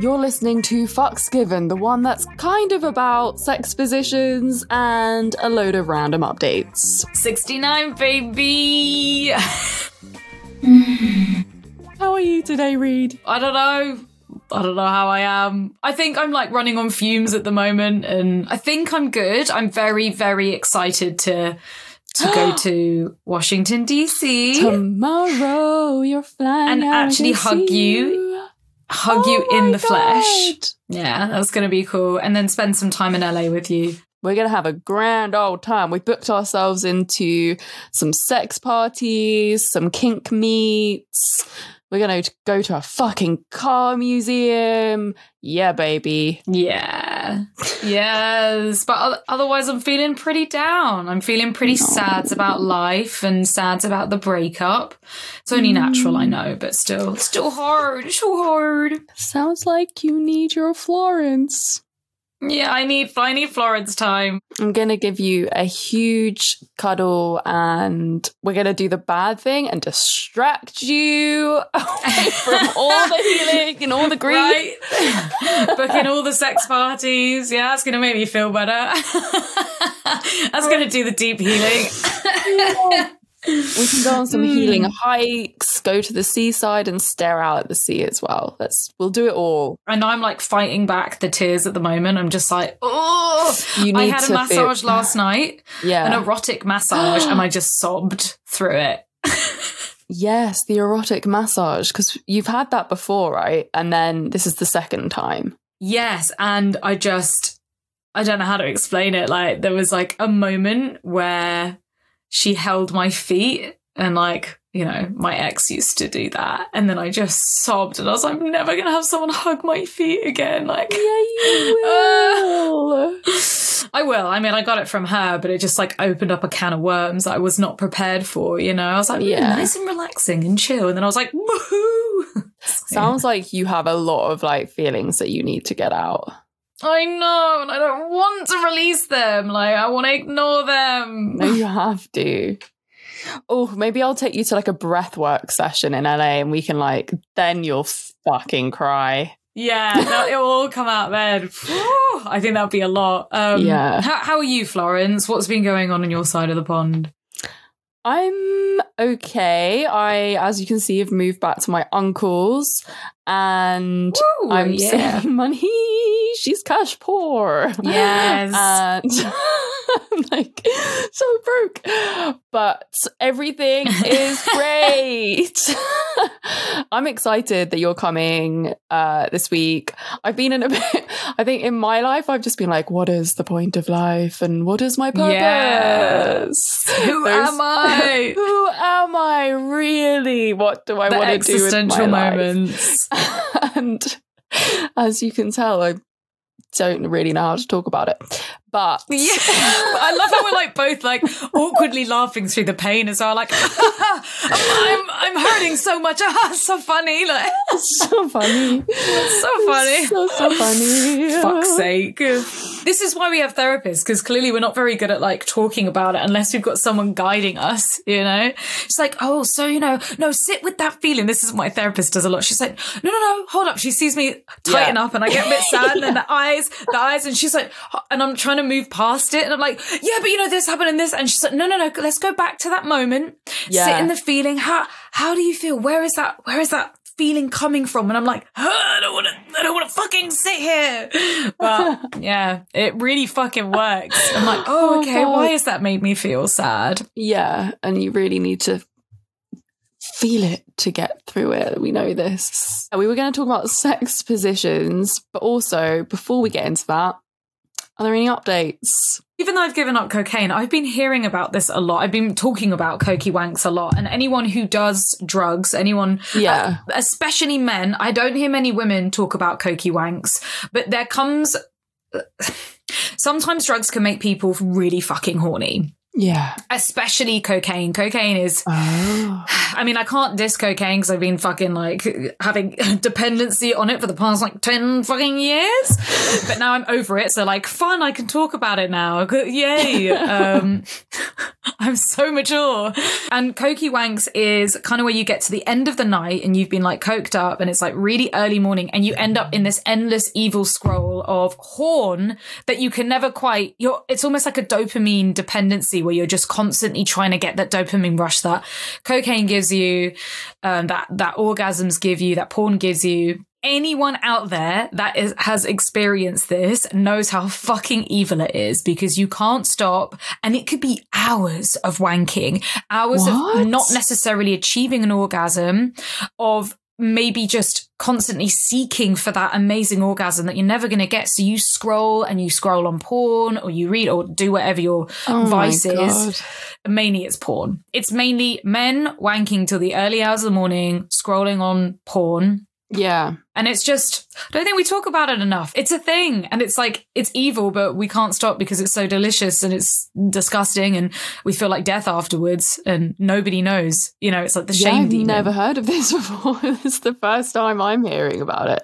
You're listening to Fucks Given, the one that's kind of about sex positions and a load of random updates. 69, baby! How are you today, Reed? I don't know. I don't know how I am. I think I'm like running on fumes at the moment, and I think I'm good. I'm very, very excited to to go to Washington DC Tomorrow you're flying and actually hug you, hug Oh you in the flesh. Yeah, that's gonna be cool. And then spend some time in LA with you. We're gonna have a grand old time. We booked ourselves into some sex parties, some kink meets. We're gonna go to a fucking car museum. Yeah, baby. Yeah. yes. But otherwise, I'm feeling pretty down. I'm feeling pretty sad about life and sad about the breakup. It's only natural, I mm. know, but still, it's still hard. It's so hard. Sounds like you need your Florence. Yeah, I need, I need Florence time. I'm gonna give you a huge cuddle and we're gonna do the bad thing and distract you away from all the healing and all the grief. Right? Booking all the sex parties. Yeah, that's going to make me feel better. that's going to do the deep healing. We can go on some Hmm. healing hikes, go to the seaside and stare out at the sea as well. Let's we'll do it all. And I'm like fighting back the tears at the moment. I'm just like, oh, You I need had a massage feel- last night, Yeah. an erotic massage, and I just sobbed through it. yes, the erotic massage because you've had that before, right? And then this is the second time. Yes, and I just I don't know how to explain it. Like there was like a moment where she held my feet and like, you know, my ex used to do that. And then I just sobbed and I was like, I'm never gonna have someone hug my feet again. Like Yeah, you will. I will. I mean, I got it from her, but it just like opened up a can of worms that I was not prepared for, you know? I was like, yeah, Yeah. nice and relaxing and chill. And then I was like, woohoo! Sounds like you have a lot of like feelings that you need to get out. I know, and I don't want to release them. Like, I want to ignore them. No, you have to. Oh, maybe I'll take you to like a breathwork session in LA and we can like, then you'll fucking cry. Yeah, it'll all come out then. Whew, I think that'd be a lot. Um, Yeah. How, how are you, Florence? What's been going on on your side of the pond? I'm okay. I, as you can see, have moved back to my uncle's and Woo, I'm yeah. saving money. She's cash poor. Yes. And I'm like so broke. But everything is great. I'm excited that you're coming uh, this week. I've been in a bit, I think in my life, I've just been like, what is the point of life and what is my purpose? Yes. Who am I? Who am I really? What do I want to do existential moments. and as you can tell, I don't really know how to talk about it. But Yeah, I love how we're like both like awkwardly laughing through the pain as well. Like I'm, I'm hurting so much. Ah, so funny. Like so funny. so funny. So, so funny. Fuck's sake. This is why we have therapists, because clearly we're not very good at like talking about it unless we've got someone guiding us, you know? It's like, oh, so, you know, no, sit with that feeling. This is what my therapist does a lot. She's like, no, no, no, hold up. She sees me tighten Yeah. up and I get a bit sad and then the eyes, the eyes, and she's like, and I'm trying to move past it. And I'm like, yeah, but you know, this happened and this. And she's like, no, no, no, let's go back to that moment. Yeah. Sit in the feeling. How, how do you feel? Where is that, where is that? feeling coming from and I'm like "Ah, I don't want to I don't want to fucking sit here but yeah it really fucking works I'm like oh Oh, okay God. why has that made me feel sad Yeah, and you really need to feel it to get through it. We know this. We were going to talk about sex positions, but also before we get into that, are there any updates? even though I've given up cocaine I've been hearing about this a lot I've been talking about cokey wanks a lot and anyone who does drugs anyone Yeah. uh, especially men I don't hear many women talk about cokey wanks but there comes sometimes drugs can make people really fucking horny Yeah. especially cocaine cocaine is Oh. I mean, I can't diss cocaine because I've been fucking like having dependency on it for the past like 10 fucking years. But now I'm over it. So, like, fun, I can talk about it now. Yay. Um, I'm so mature. And Cokey Wanks is kind of where you get to the end of the night and you've been like coked up and it's like really early morning and you end up in this endless evil scroll of horn that you can never quite you're it's almost like a dopamine dependency where you're just constantly trying to get that dopamine rush that cocaine gives you, um, that that orgasms give you, that porn gives you anyone out there that is, has experienced this knows how fucking evil it is because you can't stop and it could be hours of wanking, hours What? of not necessarily achieving an orgasm, of maybe just constantly seeking for that amazing orgasm that you're never going to get. So you scroll and you scroll on porn or you read or do whatever your Oh vice is. Mainly it's porn. It's mainly men wanking till the early hours of the morning, scrolling on porn. Yeah. And it's just, I don't think we talk about it enough. It's a thing. And it's like, it's evil, but we can't stop because it's so delicious and it's disgusting and we feel like death afterwards and nobody knows. You know, it's like the yeah shame I've demon. never heard of this before. it's the first time I'm hearing about it.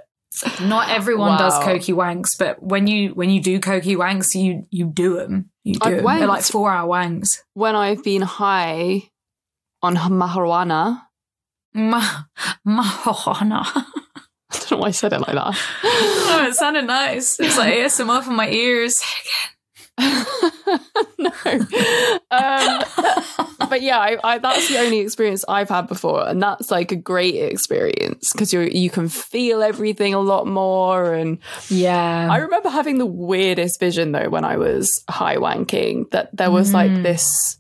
Not everyone does cokey wanks, but when you, when you do cokey wanks, you, you do them. You do I've 'em. They're like four hour wanks. When I've been high on marijuana, Ma, marijuana. I don't know why I said it like that. oh, it sounded nice. It's like ASMR for my ears. no. Um, but yeah, I, I, that's the only experience I've had before, and that's like a great experience because you you can feel everything a lot more. And Yeah. I remember having the weirdest vision though when I was high wanking that there was like Mm. this,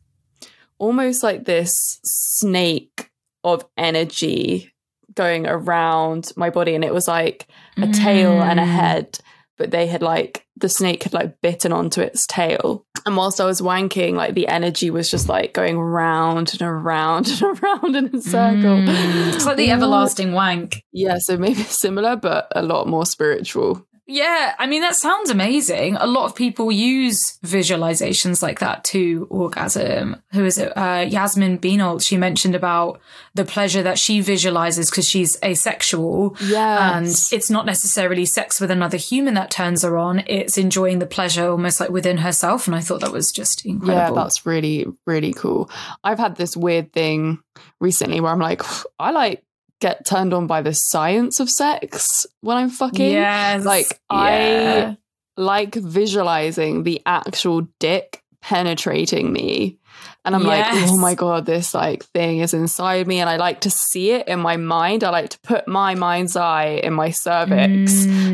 almost like this snake of energy going around my body, and it was like a tail and a Mm. head, but they had like the snake had like bitten onto its tail. And whilst I was wanking, like the energy was just like going round and around and around in a circle. Mm. It's like the everlasting wank. Yeah, so maybe similar, but a lot more spiritual. Yeah, I mean, that sounds amazing. A lot of people use visualizations like that to orgasm. Who is it? Uh, Yasmin Benoit, she mentioned about the pleasure that she visualizes because she's asexual. Yeah. And it's not necessarily sex with another human that turns her on. It's enjoying the pleasure almost like within herself. And I thought that was just incredible. yeah, that's really, really cool. I've had this weird thing recently where I'm like, I like get turned on by the science of sex when I'm fucking. Yes. Like Yeah. I like visualizing the actual dick penetrating me. And I'm like, oh my God, this like thing is inside me. And I like to see it in my mind. I like to put my mind's eye in my cervix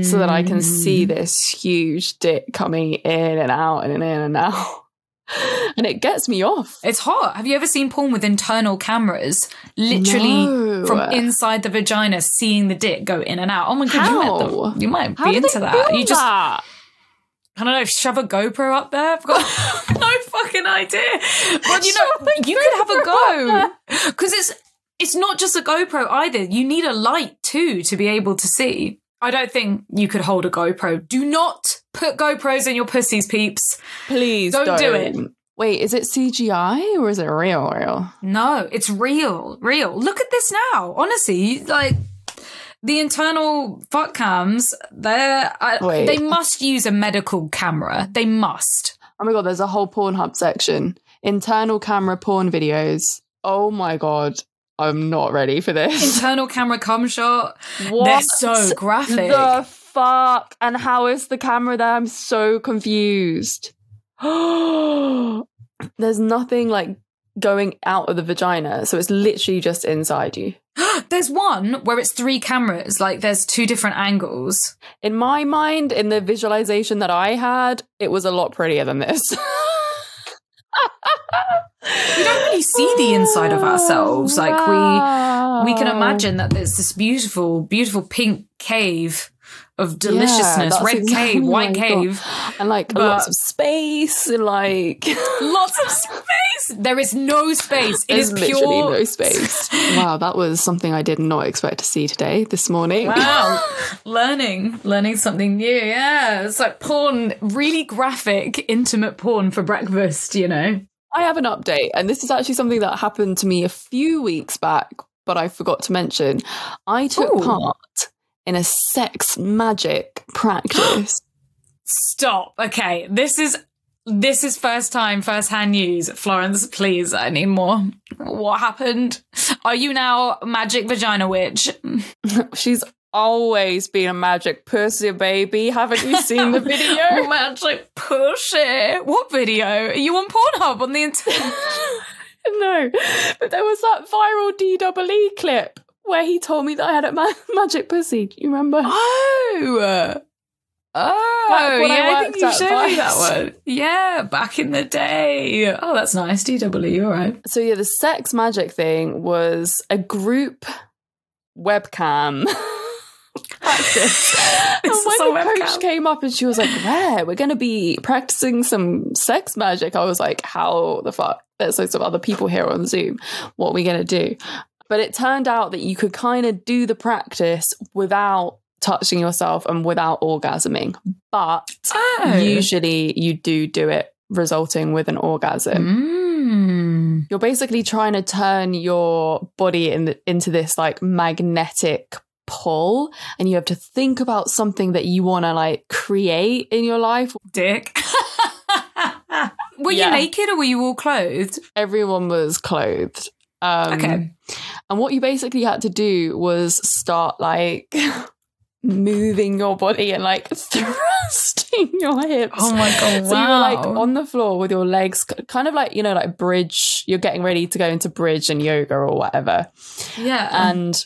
so that I can see Mm. this huge dick coming in and out and in and out. And it gets me off. It's hot. Have you ever seen porn with internal cameras? Literally No. from inside the vagina, seeing the dick go in and out. Oh my god, you How? might, you might How be into that. You just, that? I don't know, shove a GoPro up there. I've got no fucking idea. But you know, you could have a go because it's it's not just a GoPro either. You need a light too to be able to see. I don't think you could hold a GoPro. Do not put GoPros in your pussies, peeps. Please Don't don't, do it. Wait, is it CGI or is it real? Real? No, it's real, real. Look at this now. Honestly, like the internal fuck cams, they're I, they must use a medical camera. They must. Oh my god, there's a whole Pornhub section. Internal camera porn videos. Oh my god. I'm not ready for this. Internal camera cum shot. what They're so graphic. the fuck? And how is the camera there? I'm so confused. There's nothing like going out of the vagina, so it's literally just inside you. There's one where it's three cameras. Like there's two different angles. In my mind, in the visualization that I had, it was a lot prettier than this. We don't really see the inside of ourselves. Like we we can imagine that there's this beautiful, beautiful pink cave of deliciousness, that's red exactly- cave, white my God. cave. and like lots of space like Lots of space. There is no space. It there's is literally pure no space. wow, that was something I did not expect to see today, this morning. Wow, learning, learning something new. Yeah, it's like porn, really graphic, intimate porn for breakfast. You know. I have an update, and this is actually something that happened to me a few weeks back, but I forgot to mention. I took Ooh. part in a sex magic practice. Stop. Okay, this is this is first time, first hand news. Florence, please, I need more. What happened? Are you now magic vagina witch? She's always been a magic pussy baby. Haven't you seen the video? magic pussy. What video? Are you on Pornhub on the internet? no, but there was that viral DWE clip where he told me that I had a ma- magic pussy. Do you remember? Oh. Oh, I yeah, I, worked think you showed me that one. Yeah, back in the day. Oh, that's nice. DW, all right. So yeah, the sex magic thing was a group webcam. Practice. and when the coach came up and she was like, "Where we're going to be practicing some sex magic," I was like, "How the fuck? There's loads of other people here on Zoom. What are we going to do?" But it turned out that you could kind of do the practice without touching yourself and without orgasming, but Oh. usually you do do it resulting with an orgasm Mm. you're basically trying to turn your body in the, into this like magnetic pull and you have to think about something that you want to like create in your life Dick. were Yeah. you naked or were you all clothed? everyone was clothed um Okay. and what you basically had to do was start like moving your body and like thrusting your hips Oh my god! Wow. So you were like on the floor with your legs kind of like, you know, like bridge, you're getting ready to go into bridge and yoga or whatever. yeah. and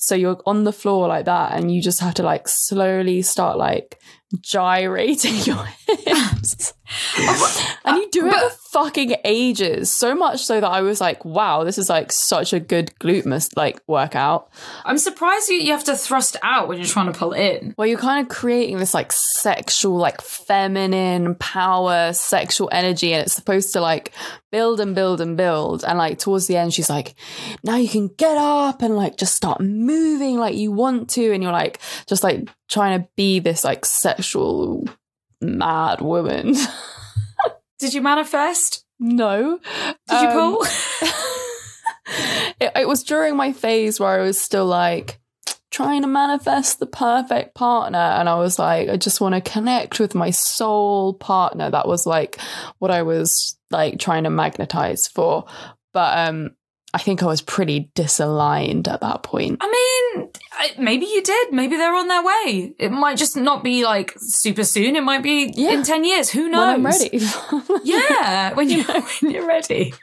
so you're on the floor like that and you just have to like slowly start like gyrating your hips. And you do it for fucking ages. So much so that i was like wow this is like such a good glute mus like workout. I'm surprised you, you have to thrust out when you're trying to pull in. Well, you're kind of creating this like sexual like feminine power sexual energy and it's supposed to like build and build and build. And like towards the end she's like now you can get up and like just start moving like you want to. And you're like just like trying to be this like sexual mad woman Did you manifest? no Did you Um, pull? it, it was during my phase where I was still like trying to manifest the perfect partner. And I was like, I just want to connect with my soul partner. That was like what I was like trying to magnetize for. But um, I think I was pretty disaligned at that point. I mean, maybe you did. Maybe they're on their way. It might just not be like super soon. It might be Yeah. in ten years. Who knows? When I'm ready. Yeah, when you when you're ready.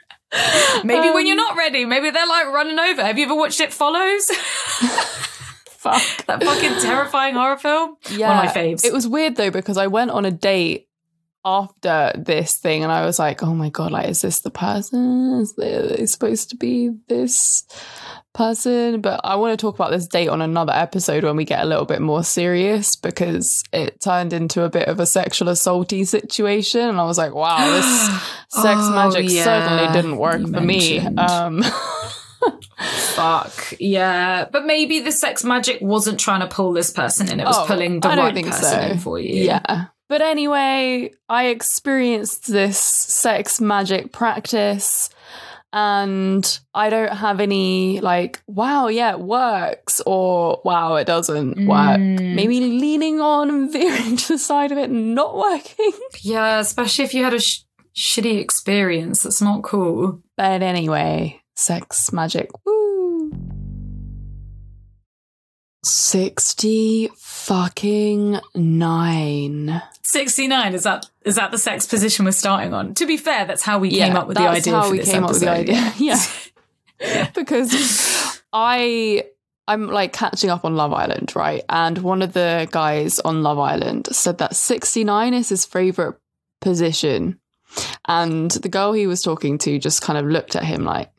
Maybe when Um, you're not ready. Maybe they're like running over. Have you ever watched It Follows? Fuck. that fucking terrifying horror film. Yeah. One of my faves. It was weird though because I went on a date after this thing and I was like, oh my god, like is this the person? Is they supposed to be this person? But I want to talk about this date on another episode when we get a little bit more serious because it turned into a bit of a sexual assaulty situation and I was like, wow, this sex Oh, magic yeah. certainly didn't work You for me. Um Fuck yeah, but maybe the sex magic wasn't trying to pull this person in; it was Oh, pulling the right person so. in for you. Yeah. But anyway, I experienced this sex magic practice and I don't have any like, wow, yeah, it works or wow, it doesn't work. Mm. Maybe leaning on and veering to the side of it and not working. yeah, especially if you had a sh- shitty experience. That's not cool. But anyway, sex magic. Woo. 60 fucking 9. Sixty-nine is that is that the sex position we're starting on? To be fair, that's how we came up with the that's idea. how for we came up with the episode. idea. Yeah. because I I'm like catching up on Love Island, right? And one of the guys on Love Island said that 69 is his favorite position. And the girl he was talking to just kind of looked at him like,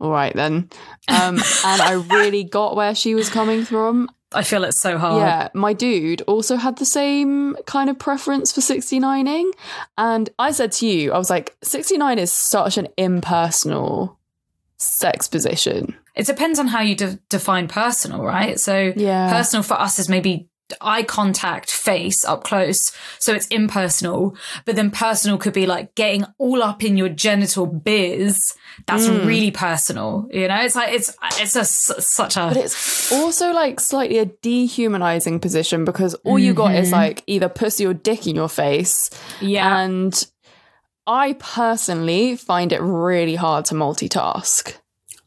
all right then. Um, and I really got where she was coming from. I feel it's so hard. Yeah, my dude also had the same kind of preference for 69ing. And I said to you, I was like, 69 is such an impersonal sex position. It depends on how you de- define personal, right? So Yeah. personal for us is maybe eye contact face up close. So it's impersonal. But then personal could be like getting all up in your genital biz. That's Mm. really personal. You know, it's like, it's, it's a, such a, But it's also like slightly a dehumanizing position because all you got is Mhm. like either pussy or dick in your face. yeah. And I personally find it really hard to multitask.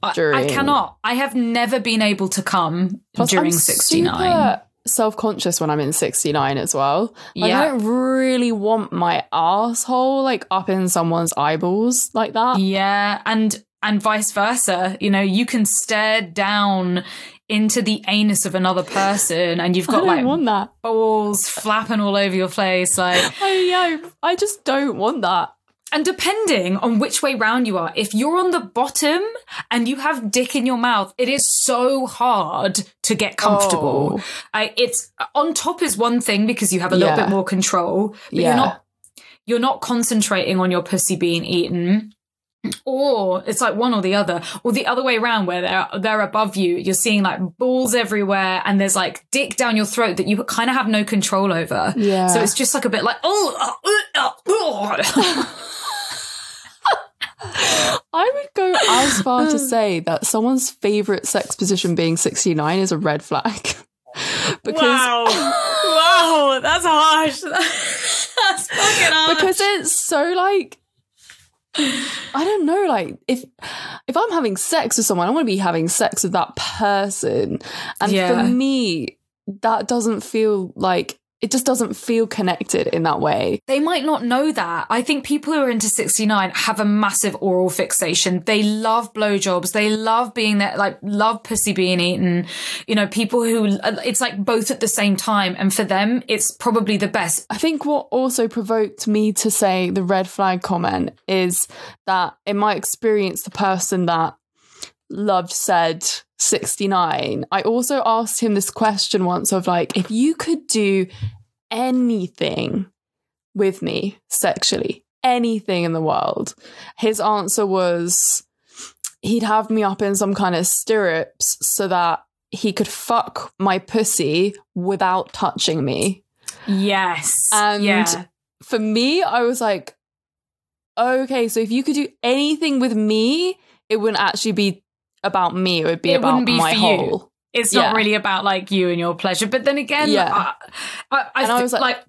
I, I cannot. I have never been able to come Plus, during I'm 69. super self-conscious when I'm in 69 as well. Like, Yeah. I don't really want my asshole like up in someone's eyeballs like that. Yeah, and and vice versa. You know, you can stare down into the anus of another person, and you've got like want that. balls flapping all over your face. Like, I know. I just don't want that. And depending on which way round you are, if you're on the bottom and you have dick in your mouth, it is so hard to get comfortable. Oh. I, it's on top is one thing because you have a little Yeah. bit more control, but Yeah. you're not you're not concentrating on your pussy being eaten. Or it's like one or the other, or the other way around where they're they're above you. You're seeing like balls everywhere, and there's like dick down your throat that you kind of have no control over. Yeah. So it's just like a bit like oh, uh, uh, uh, I would go as far to say that someone's favorite sex position being 69 is a red flag. because wow, wow, that's harsh. that's fucking harsh. because it's so like I don't know like if if I'm having sex with someone I want to be having sex with that person and Yeah. for me that doesn't feel like it just doesn't feel connected in that way. They might not know that. I think people who are into 69 have a massive oral fixation. They love blowjobs. They love being there, like, love pussy being eaten. You know, people who, it's like both at the same time. And for them, it's probably the best. I think what also provoked me to say the red flag comment is that in my experience, the person that loved said 69, I also asked him this question once of like, if you could do anything with me sexually, anything in the world, his answer was he'd have me up in some kind of stirrups so that he could fuck my pussy without touching me. Yes. And yeah. for me, I was like, okay, so if you could do anything with me, it wouldn't actually be about me. It would be It about wouldn't be my for you. whole. It's yeah. not really about like you and your pleasure. But then again, Yeah. I, I, I, And I was like- like,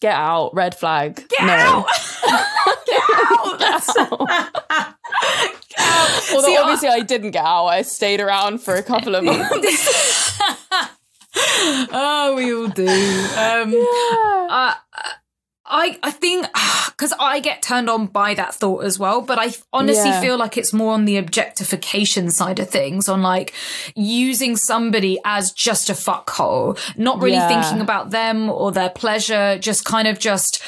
Get out, red flag. get no. out. get out. That's- Get out. Although See, I- obviously I didn't get out. I stayed around for a couple of months. oh, we all do. Um, uh, I I think because I get turned on by that thought as well, but I honestly Yeah. feel like it's more on the objectification side of things, on like using somebody as just a fuckhole, not really Yeah. thinking about them or their pleasure, just kind of just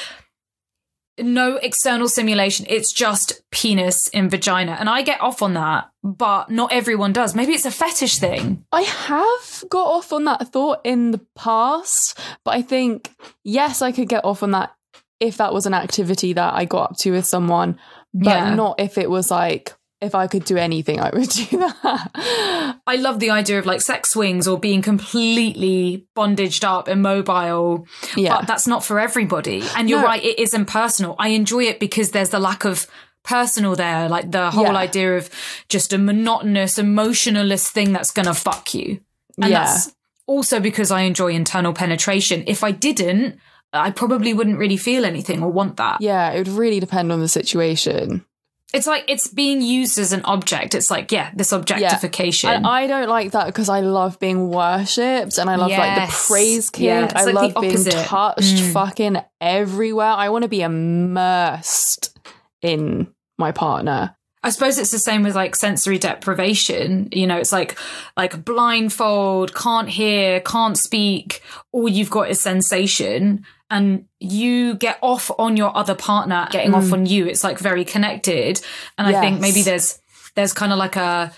no external simulation. It's just penis in vagina, and I get off on that, but not everyone does. Maybe it's a fetish thing. I have got off on that thought in the past, but I think, yes, I could get off on that if that was an activity that I got up to with someone, but Yeah. not if it was like, if I could do anything, I would do that. I love the idea of like sex swings or being completely bondaged up, immobile. yeah. But that's not for everybody. And you're No. right, it is impersonal. I enjoy it because there's the lack of personal there, like the whole Yeah. idea of just a monotonous, emotionalist thing that's gonna fuck you. And Yeah. that's also because I enjoy internal penetration. If I didn't, I probably wouldn't really feel anything or want that. yeah, it would really depend on the situation. It's like it's being used as an object. It's like, yeah, this objectification. Yeah. And I don't like that because I love being worshipped and I love like the praise kink. Yeah, I like love being touched Mm. fucking everywhere. I want to be immersed in my partner. I suppose it's the same with like sensory deprivation. You know, it's like like blindfold, can't hear, can't speak. All you've got is sensation, and you get off on your other partner getting off on you. It's like very connected, and I think maybe there's there's kind of like a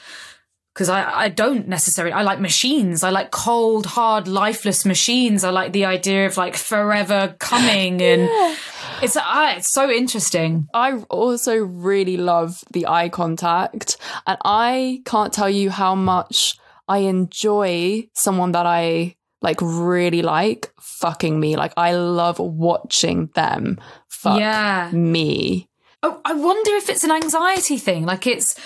because I, I don't necessarily I like machines. I like cold, hard, lifeless machines. I like the idea of like forever coming and it's ah, it's so interesting. I also really love the eye contact, and I can't tell you how much I enjoy someone that I like really like fucking me. Like I love watching them fuck Yeah. me. Oh, I wonder if it's an anxiety thing. Like it's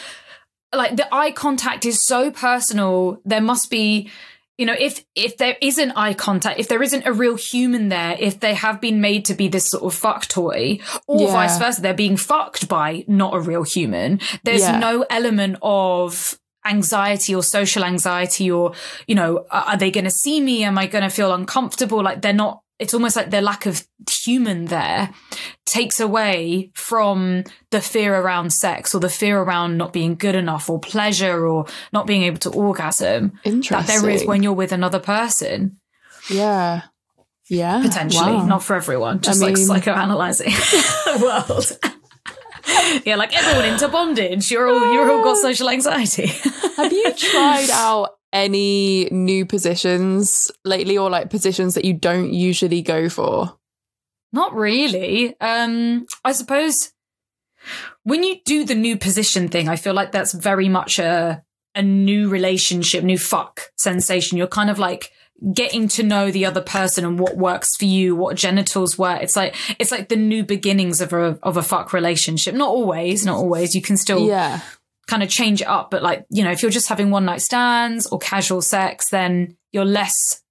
like the eye contact is so personal. There must be, you know, if if there isn't eye contact, if there isn't a real human there, if they have been made to be this sort of fuck toy, or Yeah. vice versa, they're being fucked by not a real human. There's Yeah. no element of anxiety or social anxiety or you know are they going to see me? Am i going to feel uncomfortable? Like they're not it's almost like their lack of human there takes away from the fear around sex or the fear around not being good enough or pleasure or not being able to orgasm that there is when you're with another person. Yeah. Yeah. potentially. Wow. not for everyone. Just like mean- psychoanalyzing the world yeah like everyone into bondage you're all you're all got social anxiety Have you tried out any new positions lately or like positions that you don't usually go for? Not really. Um, I suppose when you do the new position thing, I feel like that's very much a a new relationship, new fuck sensation. You're kind of like getting to know the other person and what works for you, what genitals work. It's like it's like the new beginnings of a of a fuck relationship. Not always, not always. You can still Yeah. kind of change it up, but like, you know, if you're just having one night stands or casual sex, then you're less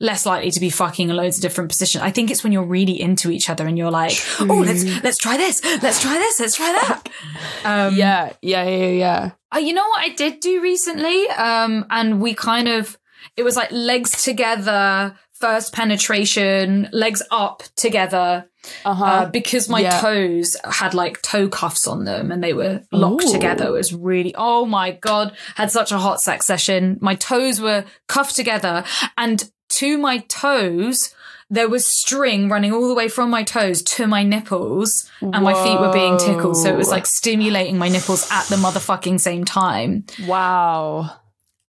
less likely to be fucking in loads of different positions. I think it's when you're really into each other and you're like, oh, let's let's try this, let's try this, let's try that. Um, Yeah. Yeah. Yeah. Yeah. uh, you know what I did do recently? Um, and we kind of, it was like legs together, first penetration, legs up together, Uh-huh. uh, because my yeah. toes had like toe cuffs on them and they were locked Ooh. together. It was really, oh my God, had such a hot sex session. My toes were cuffed together and to my toes, there was string running all the way from my toes to my nipples and my feet were being tickled. So it was like stimulating my nipples at the motherfucking same time. wow.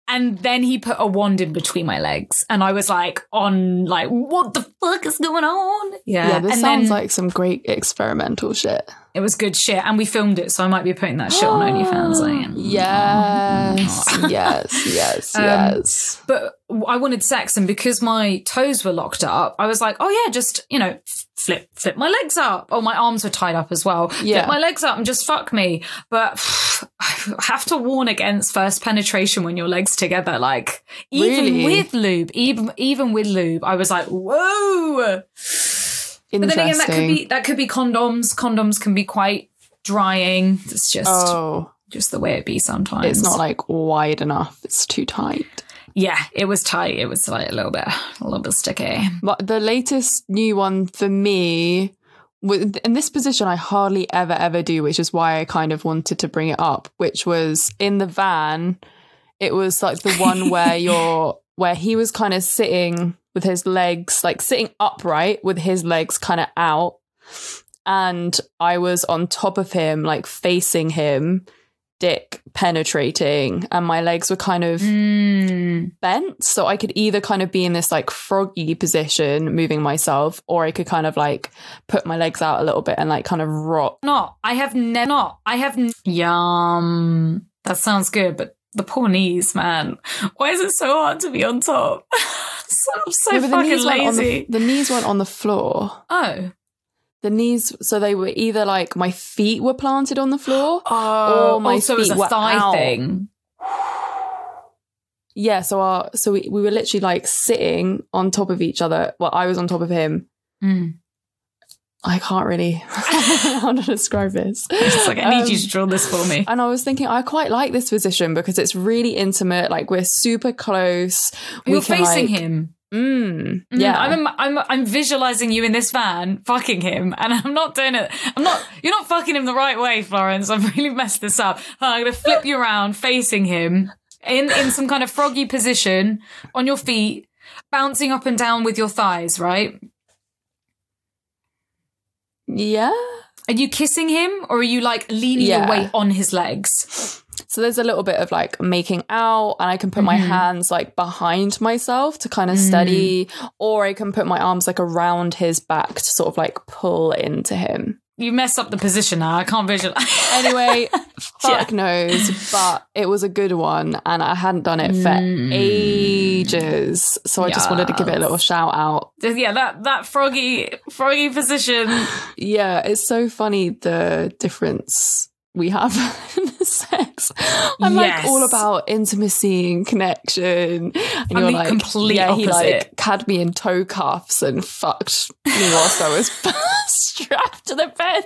And then he put a wand in between my legs and I was like on like, what the fuck is going on? Yeah. Yeah. this and sounds then like some great experimental shit. it was good shit. And we filmed it. So I might be putting that shit on OnlyFans. I am. Yes. yes. Yes. Um, yes. But I wanted sex, and because my toes were locked up, I was like, "Oh yeah, just you know, f- flip, flip my legs up." Oh, my arms were tied up as well. Yeah. Flip my legs up and just fuck me. But I have to warn against first penetration when your legs together. Like even Really? with lube, even even with lube, I was like, "Whoa!" But then again, that could be that could be condoms. Condoms can be quite drying. It's just Oh, just the way it be sometimes. it's not like wide enough. It's too tight. Yeah, it was tight. It was like a little bit, a little bit sticky. But the latest new one for me, in this position, I hardly ever ever do, which is why I kind of wanted to bring it up. Which was in the van. It was like the one where you're where he was kind of sitting with his legs like sitting upright with his legs kind of out, and I was on top of him, like facing him, dick penetrating, and my legs were kind of Mm. bent. So I could either kind of be in this like froggy position, moving myself, or I could kind of like put my legs out a little bit and like kind of rock. Not. I have never. Not. I have. N- Yum. That sounds good, but the poor knees, man. Why is it so hard to be on top? so, I'm so fucking weren't lazy. the, the knees weren't on the floor. oh. The knees, so they were either like my feet were planted on the floor. Oh, Or my also it was feet a were thigh out. thing. Yeah, so our so we, we were literally like sitting on top of each other. Well, I was on top of him. Mm. I can't really how to describe this. It's like I need you Um, to draw this for me. And I was thinking, I quite like this position because it's really intimate. Like we're super close. We You're can, facing like- him. Mm, Mm, yeah. I'm, I'm I'm visualizing you in this van fucking him, and I'm not doing it. I'm not. You're not fucking him the right way, Florence. I've really messed this up. I'm gonna flip you around, facing him in in some kind of froggy position on your feet, bouncing up and down with your thighs. Right? yeah. Are you kissing him, or are you like leaning Yeah. your weight on his legs? So there's a little bit of like making out, and I can put my Mhm. hands like behind myself to kind of Mm. steady, or I can put my arms like around his back to sort of like pull into him. you messed up the position now. I can't visualize. Anyway, fuck knows, but it was a good one, and I hadn't done it for Mm. ages. So I just wanted to give it a little shout out. yeah, that that froggy froggy position. Yeah, it's so funny the difference we have sex. I'm like all about intimacy and connection. And I'm you're the like, complete yeah, he like had me in toe cuffs and fucked me whilst I was strapped to the bed.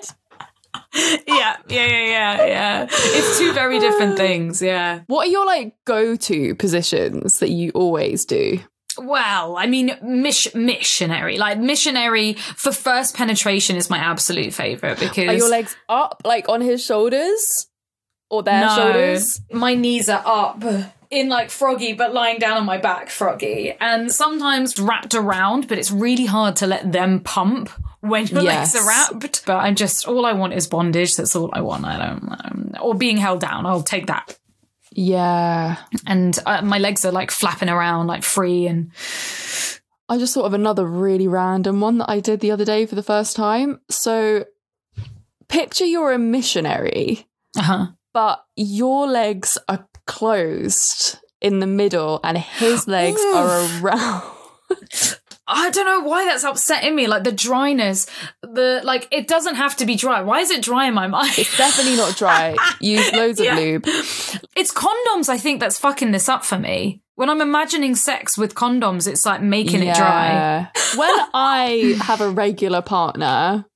yeah, yeah, yeah, yeah, yeah. It's two very different things. Yeah. What are your like go-to positions that you always do? Well, I mean, mish- missionary, like missionary for first penetration is my absolute favorite because Are your legs up, like on his shoulders, or their No. shoulders? my knees are up in like froggy, but lying down on my back froggy, and sometimes wrapped around. But it's really hard to let them pump when your Yes. legs are wrapped. But I'm just all I want is bondage. That's all I want. I don't, I don't or being held down. I'll take that. Yeah. And uh, my legs are like flapping around like free and I just thought of another really random one that I did the other day for the first time. So, picture you're a missionary, uh huh. but your legs are closed in the middle and his legs are around. I don't know why that's upsetting me. Like the dryness, the like it doesn't have to be dry. Why is it dry in my mind? It's definitely not dry. Use loads of lube. It's condoms, I think, that's fucking this up for me. When I'm imagining sex with condoms, it's like making it dry. When I have a regular partner,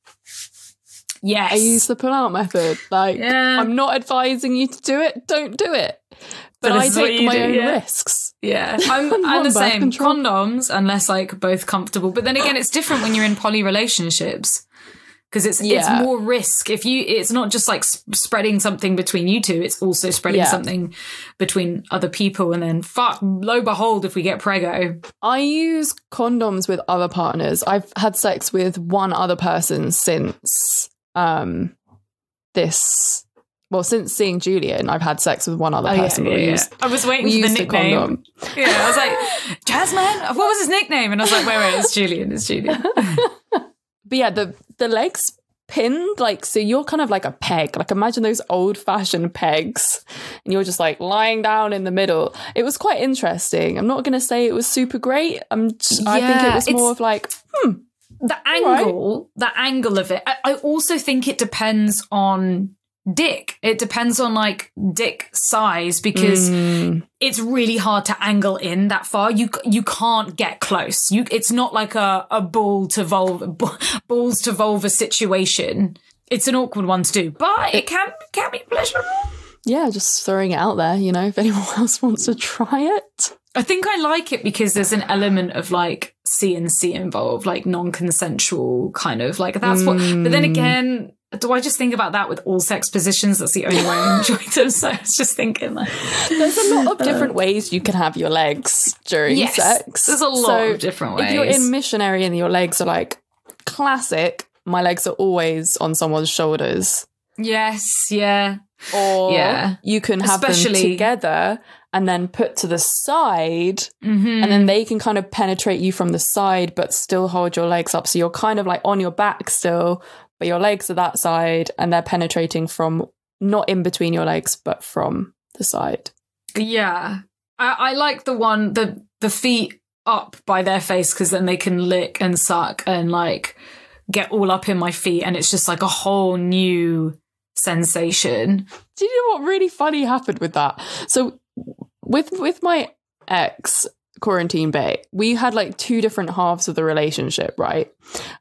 Yes. I use the pull out method. Like, Yeah. I'm not advising you to do it. Don't do it. But, But I this is what take my do, own yeah. risks. yeah. I'm, I'm I'm the same. control. Condoms, unless like both comfortable. But then again, it's different when you're in poly relationships. Because it's it's more risk if you it's not just like s- spreading something between you two it's also spreading Yeah. something between other people and then fuck lo behold if we get prego I use condoms with other partners. I've had sex with one other person since um this well, since seeing Julian, I've had sex with one other Oh, person. yeah, but we yeah. I was waiting for the used a nickname. condom. Yeah, I was like, Jasmine? What was his nickname? And I was like, wait, wait, it's Julian, it's Julian. But yeah, the the legs pinned like so you're kind of like a peg. Like imagine those old fashioned pegs, and you're just like lying down in the middle. It was quite interesting. I'm not going to say it was super great. I'm. Just, I think it was more of like The angle, the angle of it. I, I also think it depends on dick. It depends on like dick size because mm, it's really hard to angle in that far. You you can't get close. You it's not like a a ball to vulva balls to vulva situation. It's an awkward one to do, but it can can be pleasurable. yeah, just throwing it out there. You know, if anyone else wants to try it. I think I like it because there's an element of like CNC involved, like non-consensual kind of like that's what. But then hmm. again, do I just think about that with all sex positions? That's the only way I enjoy them. So I was just thinking like, There's a lot of different ways you can have your legs during Yes, sex. there's a lot So of different ways. If you're in missionary and your legs are like classic, my legs are always on someone's shoulders. yes, yeah, Or Yeah. you can have Especially- them together and then put to the side, hmm and then they can kind of penetrate you from the side, but still hold your legs up. So you're kind of like on your back still, but your legs are that side, and they're penetrating from not in between your legs, but from the side. yeah. I, I like the one the the feet up by their face because then they can lick and suck and like get all up in my feet, and it's just like a whole new sensation. Do you know what really funny happened with that? So with with my ex quarantine bay, we had like two different halves of the relationship, right?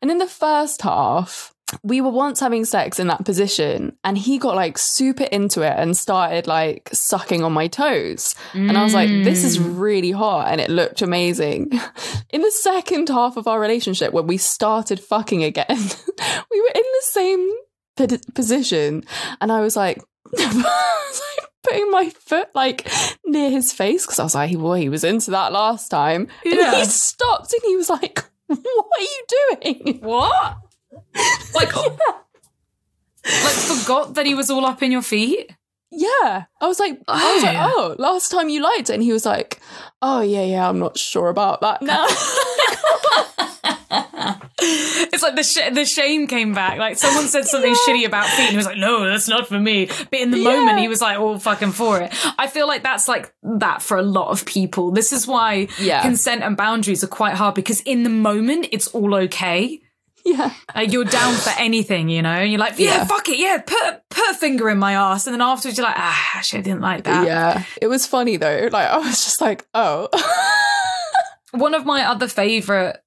And in the first half, we were once having sex in that position and he got like super into it and started like sucking on my toes. And I was like, this is Mm. really hot. And it looked amazing. In the second half of our relationship, when we started fucking again, we were in the same p- position. And I was like, I was like putting my foot like near his face because I was like, well, he was into that last time. And he stopped and he was like, what are you doing? What? Like, like forgot that he was all up in your feet. Yeah. I was like, I was like, Oh. oh, last time you liked it. And he was like, oh, yeah, yeah, I'm not sure about that now. it's like the sh- the shame came back. Like someone said something Yeah. shitty about feet, and he was like, "No, that's not for me." But in the Yeah. moment, he was like, "All fucking for it." I feel like that's like that for a lot of people. This is why Yeah. consent and boundaries are quite hard because in the moment, it's all okay. Yeah. Like you're down for anything, you know. And you're like, yeah, fuck it, yeah, put put a finger in my ass, and then afterwards you're like, ah, actually, I didn't like that. Yeah. It was funny though. Like I was just like, oh. One of my other favorite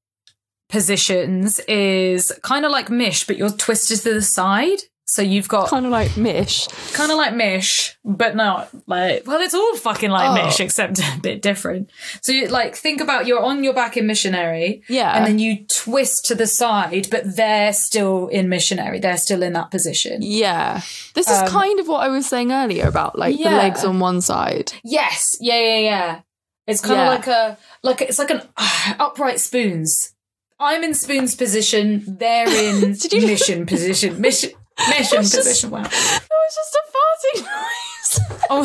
positions is kind of like Mish, but you're twisted to the side. So you've got kind of like Mish. kind of like Mish, but not like well, it's all fucking like Oh. Mish except a bit different. So you like think about you're on your back in missionary, Yeah. and then you twist to the side, but they're still in missionary. They're still in that position. yeah. This is Um, kind of what I was saying earlier about like the legs on one side. Yes, yeah, yeah, yeah. It's kind of like a like it's like an uh, upright spoons. I'm in spoons position. They're in you- mission position. Mission mission just- position. Wow. It was just a farting noise. Oh,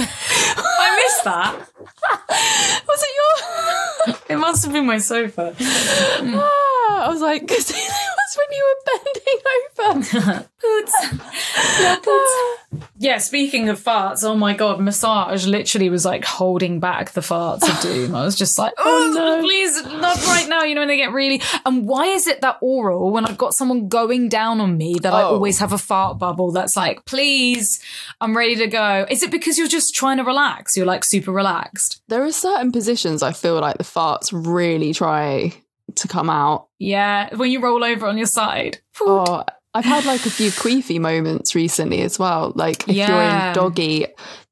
I missed that. was it your? It must have been my sofa. Ah, I was like, because was when you were bending over. Poots. Yeah, speaking of farts, oh my god, massage literally was like holding back the farts of doom. I was just like, oh, oh, no. please, not right now. You know, when they get really. And why is it that oral, when I've got someone going down on me, that I Oh. always have a fart bubble that's like, please, I'm ready to go? Is it because you're just trying to relax? You're like super relaxed. There are certain positions I feel like the farts really try to come out. Yeah, when you roll over on your side. Or oh, I've had like a few queefy moments recently as well. Like if you're Yeah. in doggy,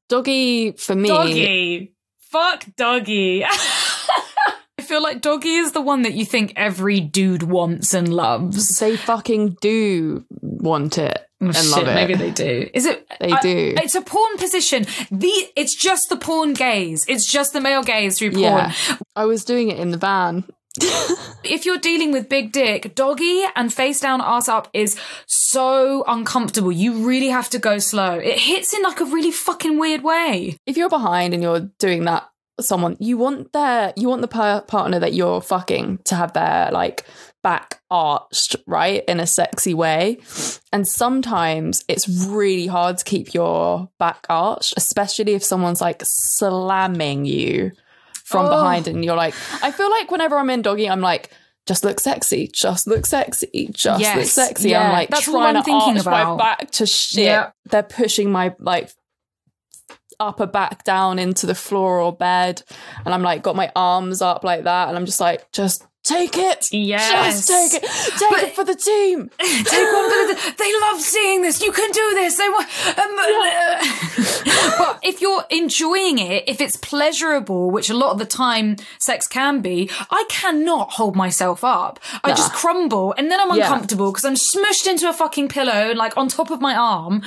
doggy for me. Doggy. Fuck doggy. I feel like doggy is the one that you think every dude wants and loves. They fucking do want it Oh, and shit, love it. Maybe they do. Is it? They I- do. It's a porn position. The it's just the porn gaze. It's just the male gaze through porn. Yeah. I was doing it in the van. If you're dealing with big dick, doggy and face down, ass up is so uncomfortable. You really have to go slow. It hits in like a really fucking weird way. if you're behind and you're doing that someone you want their you want the per- partner that you're fucking to have their like back arched right in a sexy way and sometimes it's really hard to keep your back arched especially if someone's like slamming you from Oh. behind and you're like i feel like whenever i'm in doggy i'm like just look sexy just look sexy just look sexy yeah, i'm like that's all trying I'm to thinking about. my back to shit Yeah. they're pushing my like upper back down into the floor or bed and I'm like got my arms up like that and I'm just like just take it Yes. just take it take But- it for the team Take one for the. They love seeing this. You can do this. They want. Um, but if you're enjoying it, if it's pleasurable, which a lot of the time sex can be, I cannot hold myself up. I Nah. just crumble, and then I'm uncomfortable because I'm smushed into a fucking pillow, like on top of my arm,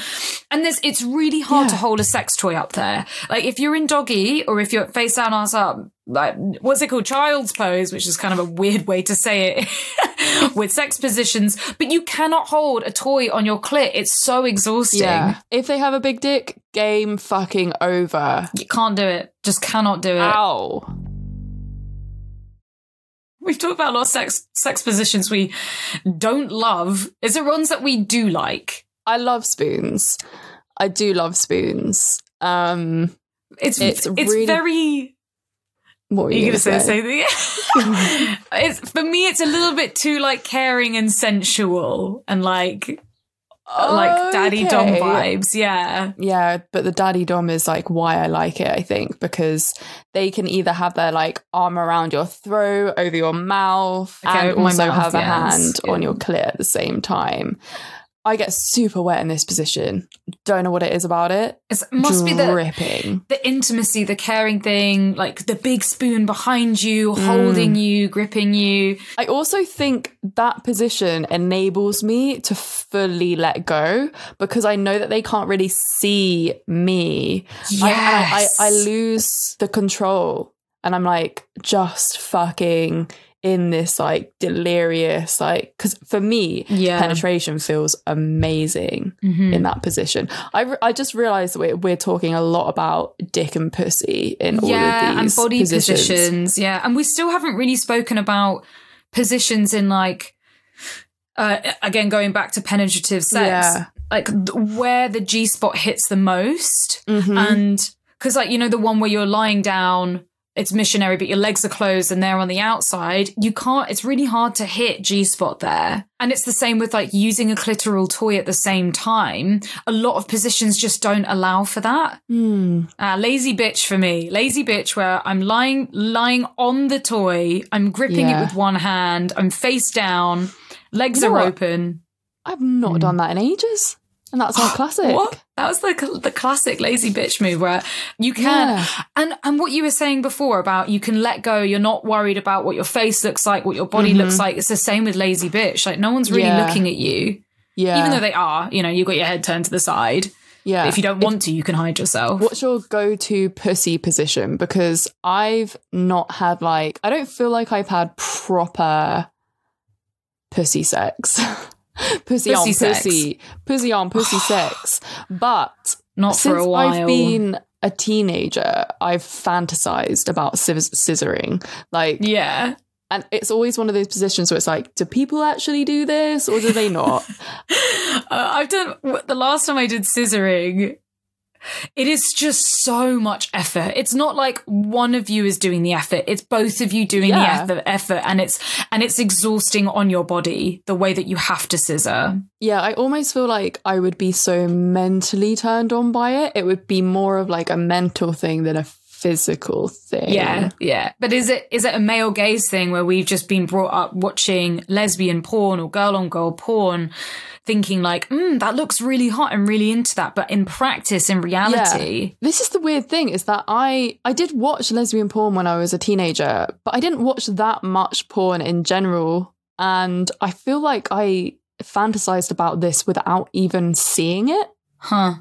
and there's. It's really hard to hold a sex toy up there. Like if you're in doggy or if you're face down, ass up. Like what's it called? Child's pose, which is kind of a weird way to say it with sex positions, but you cannot hold a toy on your clit. It's so exhausting. yeah if they have a big dick game fucking over You can't do it. Just cannot do it. ow We've talked about a lot of sex sex positions we don't love. Is there ones that we do like? I love spoons I do love spoons um It's It's it's, really- very what were you you gonna gonna say, say something? it's for me it's a little bit too like caring and sensual and like uh, like daddy dom vibes. Yeah. Yeah, but the daddy dom is like why I like it, I think, because they can either have their like arm around your throat, over your mouth, Okay, and also mouth, have a hand yeah. on your clit at the same time. I get super wet in this position. Don't know what it is about it. It must be the dripping. the intimacy, the caring thing, like the big spoon behind you, Mm. holding you, gripping you. I also think that position enables me to fully let go because I know that they can't really see me. I, I, I, I lose the control and I'm like just fucking in this like delirious like because for me Yeah. penetration feels amazing Mhm. in that position I, re- I just realized that we're, we're talking a lot about dick and pussy in all yeah, of and body positions. positions. Yeah, and we still haven't really spoken about positions in like uh, again, going back to penetrative sex, Yeah. like where the G spot hits the most, Mhm. and because like you know the one where you're lying down it's missionary but your legs are closed and they're on the outside you can't it's really hard to hit g spot there and it's the same with like using a clitoral toy at the same time a lot of positions just don't allow for that Hmm. uh, lazy bitch for me lazy bitch where i'm lying lying on the toy i'm gripping Yeah. it with one hand i'm face down legs You know are what? open I've not Mm. done that in ages. And that's our classic. What? That was the the classic lazy bitch move where you can Yeah. and and what you were saying before about you can let go. You're not worried about what your face looks like, what your body Mhm. looks like. It's the same with lazy bitch. Like no one's really Yeah. looking at you, Yeah. even though they are. You know, you've got your head turned to the side. yeah. But if you don't want to, you can hide yourself. What's your go to pussy position? Because I've not had like, I don't feel like I've had proper pussy sex. pussy, on Pussy sex. pussy, pussy on pussy sex. But Not since for a while. I've been a teenager, I've fantasized about scis- scissoring. Like, yeah. and it's always one of those positions where it's like, do people actually do this or do they not? uh, I've done the last time I did scissoring. It is just so much effort. It's not like one of you is doing the effort. It's both of you doing Yeah. the effort, effort, and it's and it's exhausting on your body the way that you have to scissor. Yeah, I almost feel like I would be so mentally turned on by it. It would be more of like a mental thing than a physical thing. Yeah, yeah. But is it is it a male gaze thing where we've just been brought up watching lesbian porn or girl on girl porn, thinking like, mm, that looks really hot and really into that, but in practice, in reality, This is the weird thing is that I I did watch lesbian porn when I was a teenager, but I didn't watch that much porn in general, and I feel like I fantasized about this without even seeing it. huh?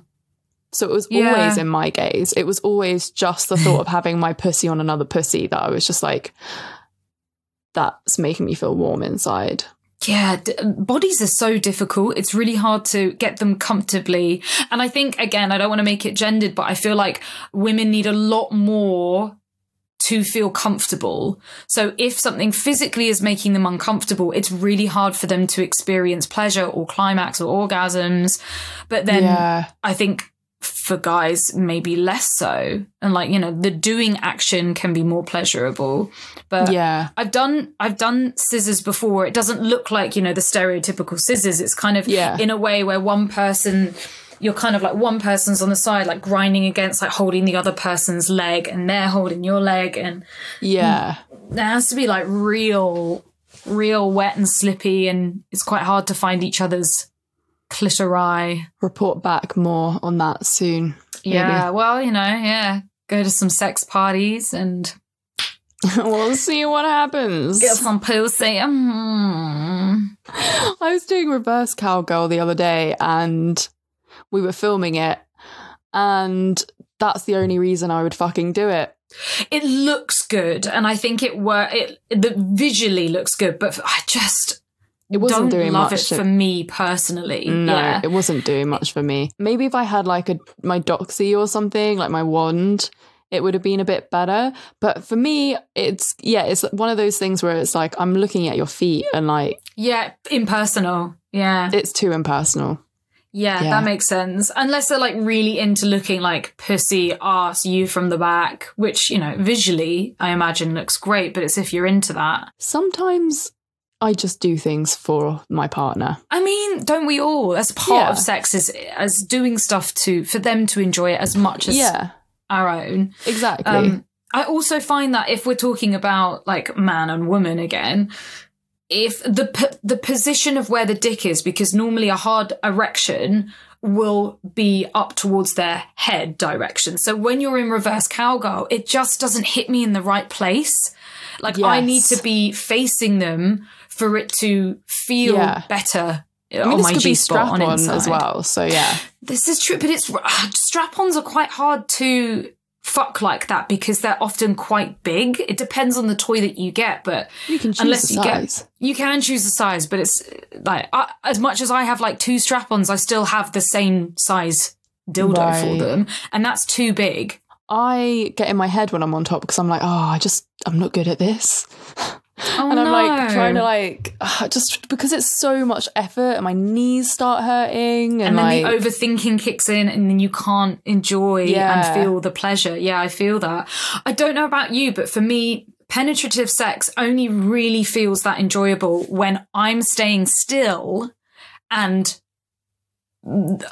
So it was Yeah. always in my gaze. It was always just the thought of having my pussy on another pussy that I was just like, that's making me feel warm inside. Yeah, d- bodies are so difficult. It's really hard to get them comfortably. And I think, again, I don't want to make it gendered, but I feel like women need a lot more to feel comfortable. So if something physically is making them uncomfortable, it's really hard for them to experience pleasure or climax or orgasms. But then yeah. I think for guys, maybe less so. And like, you know, the doing action can be more pleasurable. But yeah. I've done I've done scissors before. It doesn't look like, you know, the stereotypical scissors. It's kind of Yeah. in a way where one person you're kind of like one person's on the side, like grinding against, like holding the other person's leg, and they're holding your leg, and Yeah. Mm, there has to be like real, real wet and slippy, and it's quite hard to find each other's clitori. Report back more on that soon. Yeah, well, you know, yeah, go to some sex parties and we'll see what happens. get some pussy. Mm. I was doing reverse cowgirl the other day and we were filming it, and that's the only reason I would fucking do it. it looks good and i think it were it the visually looks good but i just It wasn't doing love much it for me personally No, yeah it wasn't doing much for me. Maybe if I had like a my doxy or something, like my wand, it would have been a bit better. But for me, it's yeah, it's one of those things where it's like I'm looking at your feet and like yeah impersonal yeah it's too impersonal. yeah yeah. that makes sense unless they're like really into looking like pussy ass you from the back which you know visually i imagine looks great but it's if you're into that Sometimes I just do things for my partner. I mean, don't we all? That's part Yeah. of sex is as doing stuff to for them to enjoy it as much as Yeah, our own. exactly. Um, I also find that if we're talking about like man and woman again, if the p- the position of where the dick is, because normally a hard erection will be up towards their head direction. So when you're in reverse cowgirl, it just doesn't hit me in the right place. Like I need to be facing them for it to feel Yeah. better I mean, on this my could G be spot on strap on as well. So yeah, This is true, but it's uh, strap-ons are quite hard to fuck like that because they're often quite big. It depends on the toy that you get, but you can choose unless the you size. get, you can choose the size. But it's like I, as much as I have like two strap-ons, I still have the same size dildo for them, and that's too big. I get in my head when I'm on top because I'm like, oh, I just I'm not good at this. Oh, and I'm like trying to like just because it's so much effort and my knees start hurting and, and then like the overthinking kicks in and then you can't enjoy Yeah. and feel the pleasure. Yeah i feel that. I don't know about you but for me penetrative sex only really feels that enjoyable when i'm staying still and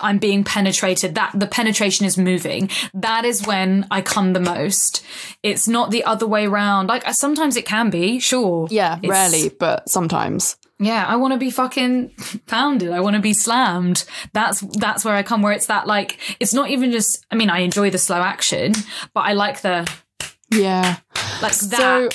I'm being penetrated. That the penetration is moving. That is when I come the most. It's not the other way around. Like sometimes it can be, sure. yeah, It's- rarely, but sometimes. yeah, I want to be fucking pounded. I want to be slammed. That's that's where I come. Where it's that like it's not even just. I mean, I enjoy the slow action, but I like the Yeah. like So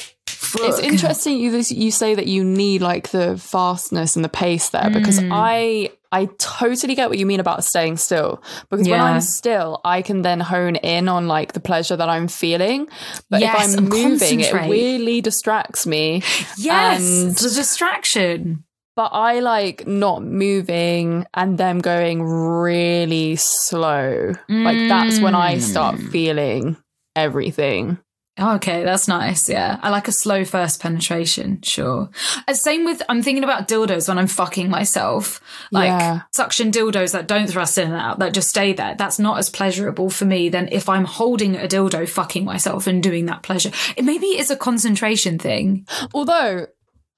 that. it's interesting you you say that you need like the fastness and the pace there because Mm. I I totally get what you mean about staying still because when I'm still I can then hone in on like the pleasure that I'm feeling but Yes, if I'm moving it really distracts me Yes, and- it's a distraction. but I like not moving and them going really slow like that's when I start Mm. feeling everything Okay, that's nice. Yeah, I like a slow first penetration. Sure. Uh, same with I'm thinking about dildos when I'm fucking myself. Like Yeah. suction dildos that don't thrust in and out, that just stay there. That's not as pleasurable for me than if I'm holding a dildo, fucking myself, and doing that pleasure. It maybe it's a concentration thing. Although,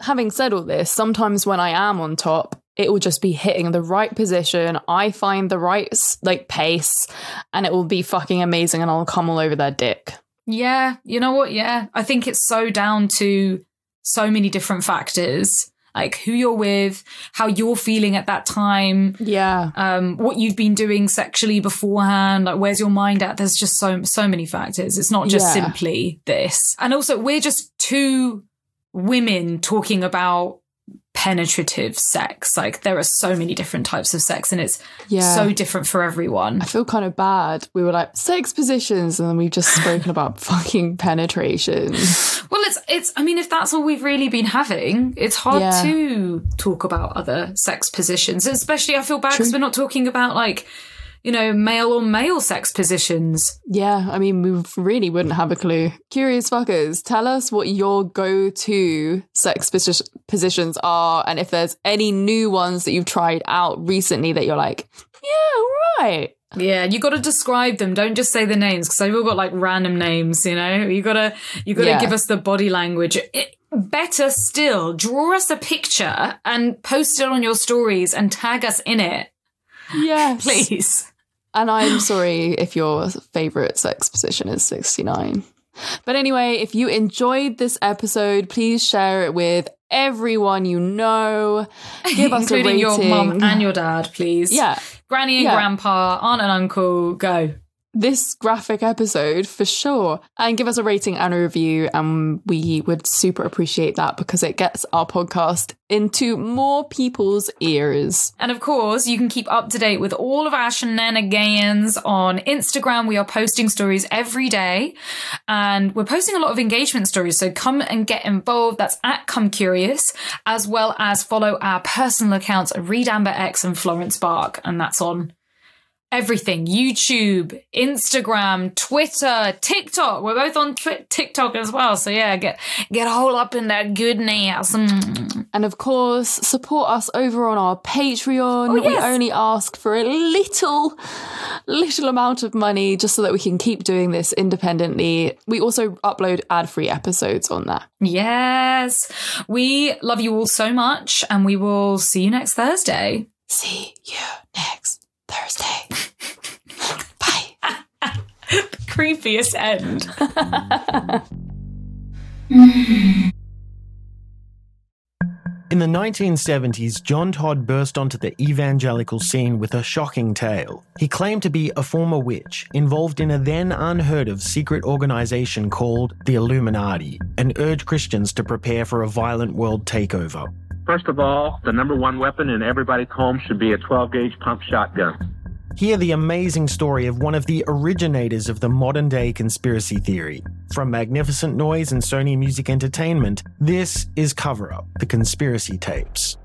having said all this, sometimes when I am on top, it will just be hitting the right position. I find the right like pace, and it will be fucking amazing, and I'll come all over their dick. Yeah, you know what? Yeah, I think it's so down to so many different factors, like who you're with, how you're feeling at that time, Yeah, um, what you've been doing sexually beforehand, like where's your mind at? There's just so so many factors. It's not just Yeah. simply this. And also, we're just two women talking about penetrative sex. Like there are so many different types of sex, and it's yeah. so different for everyone. I feel kind of bad. We were like sex positions, and then we've just spoken about fucking penetration. Well, it's it's. I mean, if that's all we've really been having, it's hard Yeah. to talk about other sex positions. Especially, I feel bad because we're not talking about like, you know, male or male sex positions. Yeah, I mean, we really wouldn't have a clue. Curious fuckers, tell us what your go to sex posi- positions are, and if there's any new ones that you've tried out recently that you're like, yeah, right. Yeah, you got to describe them. Don't just say the names because they've all got like random names. You know, you gotta you gotta Yeah. give us the body language. It, better still, draw us a picture and post it on your stories and tag us in it, Yes. please. And I'm sorry if your favorite sex position is 69. But anyway, if you enjoyed this episode, please share it with everyone you know. Give us a including your mum and your dad, please. Yeah, granny and Yeah. grandpa, aunt and uncle, go. This graphic episode for sure. And give us a rating and a review. And we would super appreciate that because it gets our podcast into more people's ears. And of course, you can keep up to date with all of our shenanigans on Instagram. We are posting stories every day and we're posting a lot of engagement stories. So come and get involved. That's at Come Curious, as well as follow our personal accounts, Reed Amber X and Florence Bark. And that's on everything YouTube, Instagram, Twitter, TikTok. We're both on Twi- TikTok as well. So yeah, get, get all up in that goodness. Mm. And of course, support us over on our Patreon. We Oh, yes. only ask for a little, little amount of money just so that we can keep doing this independently. We also upload ad free episodes on that. Yes. We love you all so much and we will see you next Thursday. See you next Thursday. Bye. Creepiest end. In the 1970s, John Todd burst onto the evangelical scene with a shocking tale. He claimed to be a former witch involved in a then unheard of secret organization called the Illuminati and urged Christians to prepare for a violent world takeover. First of all, the number one weapon in everybody's home should be a 12 gauge pump shotgun. Hear the amazing story of one of the originators of the modern day conspiracy theory. From Magnificent Noise and Sony Music Entertainment, this is Cover Up, the conspiracy tapes.